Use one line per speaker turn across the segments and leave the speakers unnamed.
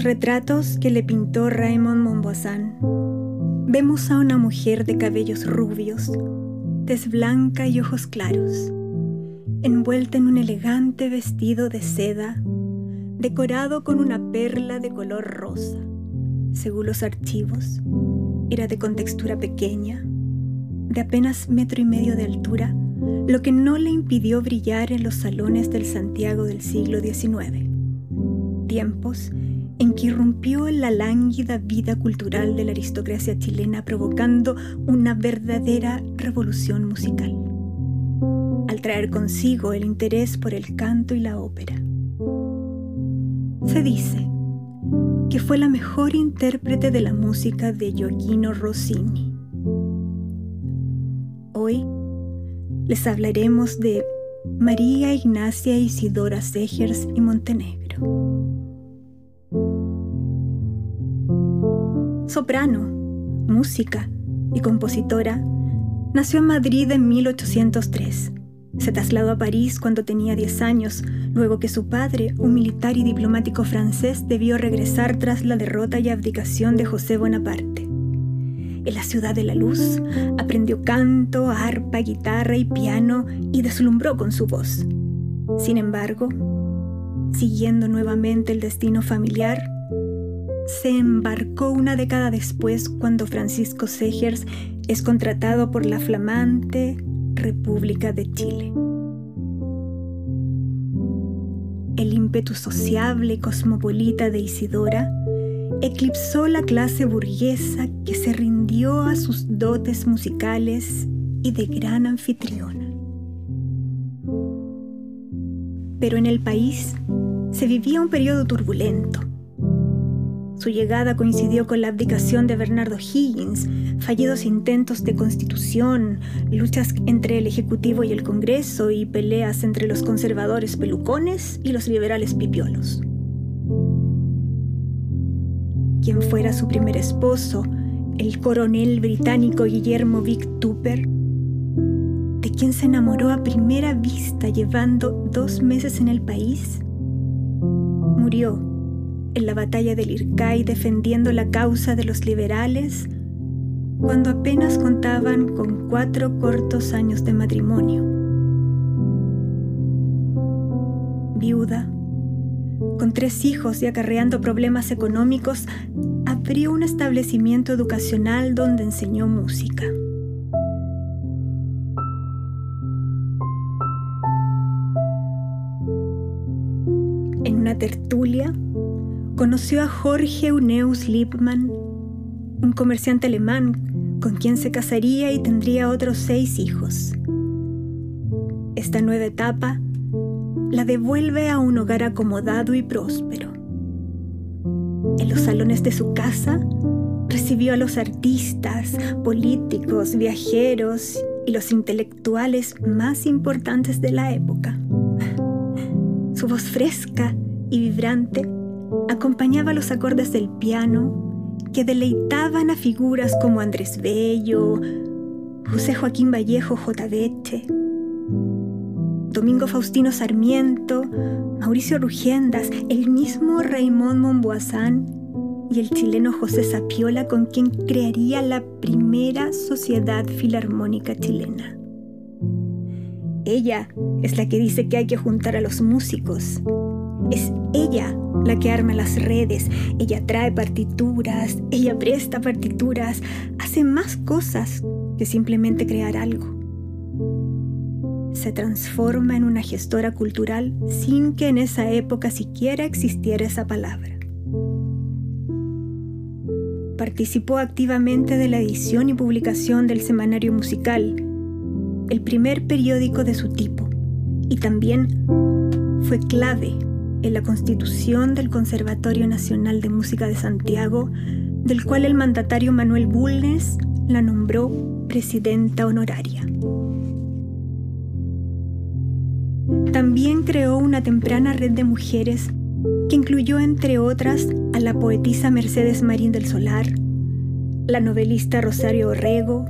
los retratos que le pintó Raymond Montbazan, vemos a una mujer de cabellos rubios, tez blanca y ojos claros, envuelta en un elegante vestido de seda, decorado con una perla de color rosa. Según los archivos, era de contextura pequeña, de apenas metro y medio de altura, lo que no le impidió brillar en los salones del Santiago del siglo XIX, tiempos en que irrumpió la lánguida vida cultural de la aristocracia chilena provocando una verdadera revolución musical, al traer consigo el interés por el canto y la ópera. Se dice que fue la mejor intérprete de la música de Gioacchino Rossini. Hoy les hablaremos de María Ignacia Isidora Segers y Montenegro. Soprano, música y compositora, nació en Madrid en 1803. Se trasladó a París cuando tenía 10 años, luego que su padre, un militar y diplomático francés, debió regresar tras la derrota y abdicación de José Bonaparte. En la ciudad de la luz, aprendió canto, arpa, guitarra y piano y deslumbró con su voz. Sin embargo, siguiendo nuevamente el destino familiar, se embarcó una década después cuando Francisco Segers es contratado por la flamante República de Chile. El ímpetu sociable y cosmopolita de Isidora eclipsó la clase burguesa que se rindió a sus dotes musicales y de gran anfitriona. Pero en el país se vivía un periodo turbulento su llegada coincidió con la abdicación de Bernardo Higgins, fallidos intentos de constitución, luchas entre el Ejecutivo y el Congreso y peleas entre los conservadores pelucones y los liberales pipiolos. Quien fuera su primer esposo, el coronel británico Guillermo Vic Tupper, de quien se enamoró a primera vista llevando dos meses en el país, murió en la batalla del Ircay defendiendo la causa de los liberales cuando apenas contaban con cuatro cortos años de matrimonio. Viuda, con tres hijos y acarreando problemas económicos, abrió un establecimiento educacional donde enseñó música. En una tertulia, conoció a Jorge Euneus Liebmann, un comerciante alemán con quien se casaría y tendría otros seis hijos. Esta nueva etapa la devuelve a un hogar acomodado y próspero. En los salones de su casa recibió a los artistas, políticos, viajeros y los intelectuales más importantes de la época. Su voz fresca y vibrante acompañaba los acordes del piano que deleitaban a figuras como Andrés Bello, José Joaquín Vallejo J. Domingo Faustino Sarmiento, Mauricio Rugiendas, el mismo Raymond Monboazán y el chileno José Sapiola con quien crearía la primera sociedad filarmónica chilena. Ella es la que dice que hay que juntar a los músicos. Es ella la que arma las redes, ella trae partituras, ella presta partituras, hace más cosas que simplemente crear algo. Se transforma en una gestora cultural sin que en esa época siquiera existiera esa palabra. Participó activamente de la edición y publicación del Semanario Musical, el primer periódico de su tipo, y también fue clave en la constitución del Conservatorio Nacional de Música de Santiago, del cual el mandatario Manuel Bulnes la nombró presidenta honoraria. También creó una temprana red de mujeres que incluyó entre otras a la poetisa Mercedes Marín del Solar, la novelista Rosario Orrego,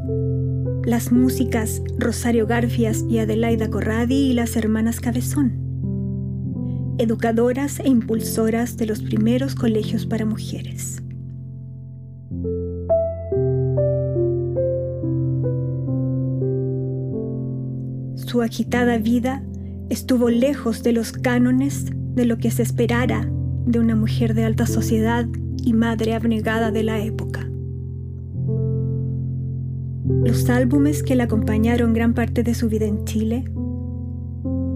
las músicas Rosario Garfias y Adelaida Corradi y las hermanas Cabezón educadoras e impulsoras de los primeros colegios para mujeres. Su agitada vida estuvo lejos de los cánones de lo que se esperara de una mujer de alta sociedad y madre abnegada de la época. Los álbumes que la acompañaron gran parte de su vida en Chile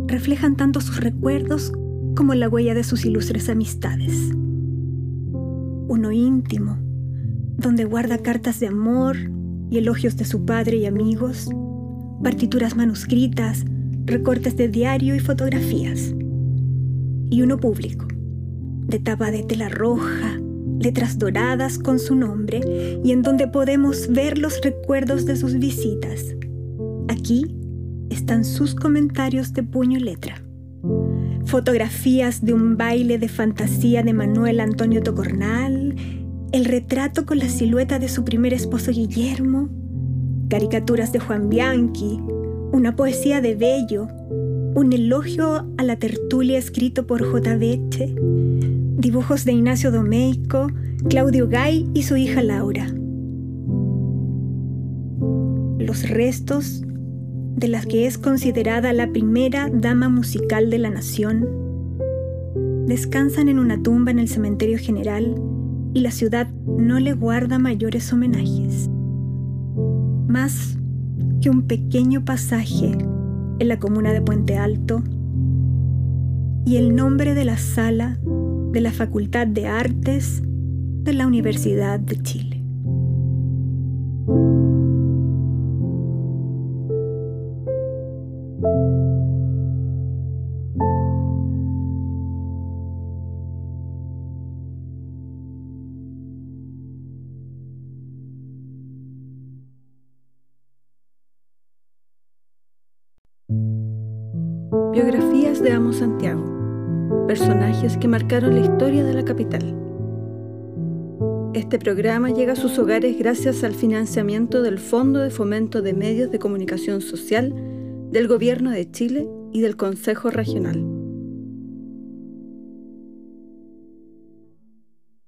reflejan tanto sus recuerdos como la huella de sus ilustres amistades. Uno íntimo, donde guarda cartas de amor y elogios de su padre y amigos, partituras manuscritas, recortes de diario y fotografías. Y uno público, de tapa de tela roja, letras doradas con su nombre y en donde podemos ver los recuerdos de sus visitas. Aquí están sus comentarios de puño y letra. Fotografías de un baile de fantasía de Manuel Antonio Tocornal, el retrato con la silueta de su primer esposo Guillermo, caricaturas de Juan Bianchi, una poesía de Bello, un elogio a la tertulia escrito por J. Beche, dibujos de Ignacio Domeico, Claudio Gay y su hija Laura. Los restos de la que es considerada la primera dama musical de la nación descansan en una tumba en el cementerio general y la ciudad no le guarda mayores homenajes más que un pequeño pasaje en la comuna de Puente Alto y el nombre de la sala de la Facultad de Artes de la Universidad de Chile.
Biografías de Amo Santiago. Personajes que marcaron la historia de la capital. Este programa llega a sus hogares gracias al financiamiento del Fondo de Fomento de Medios de Comunicación Social del Gobierno de Chile y del Consejo Regional.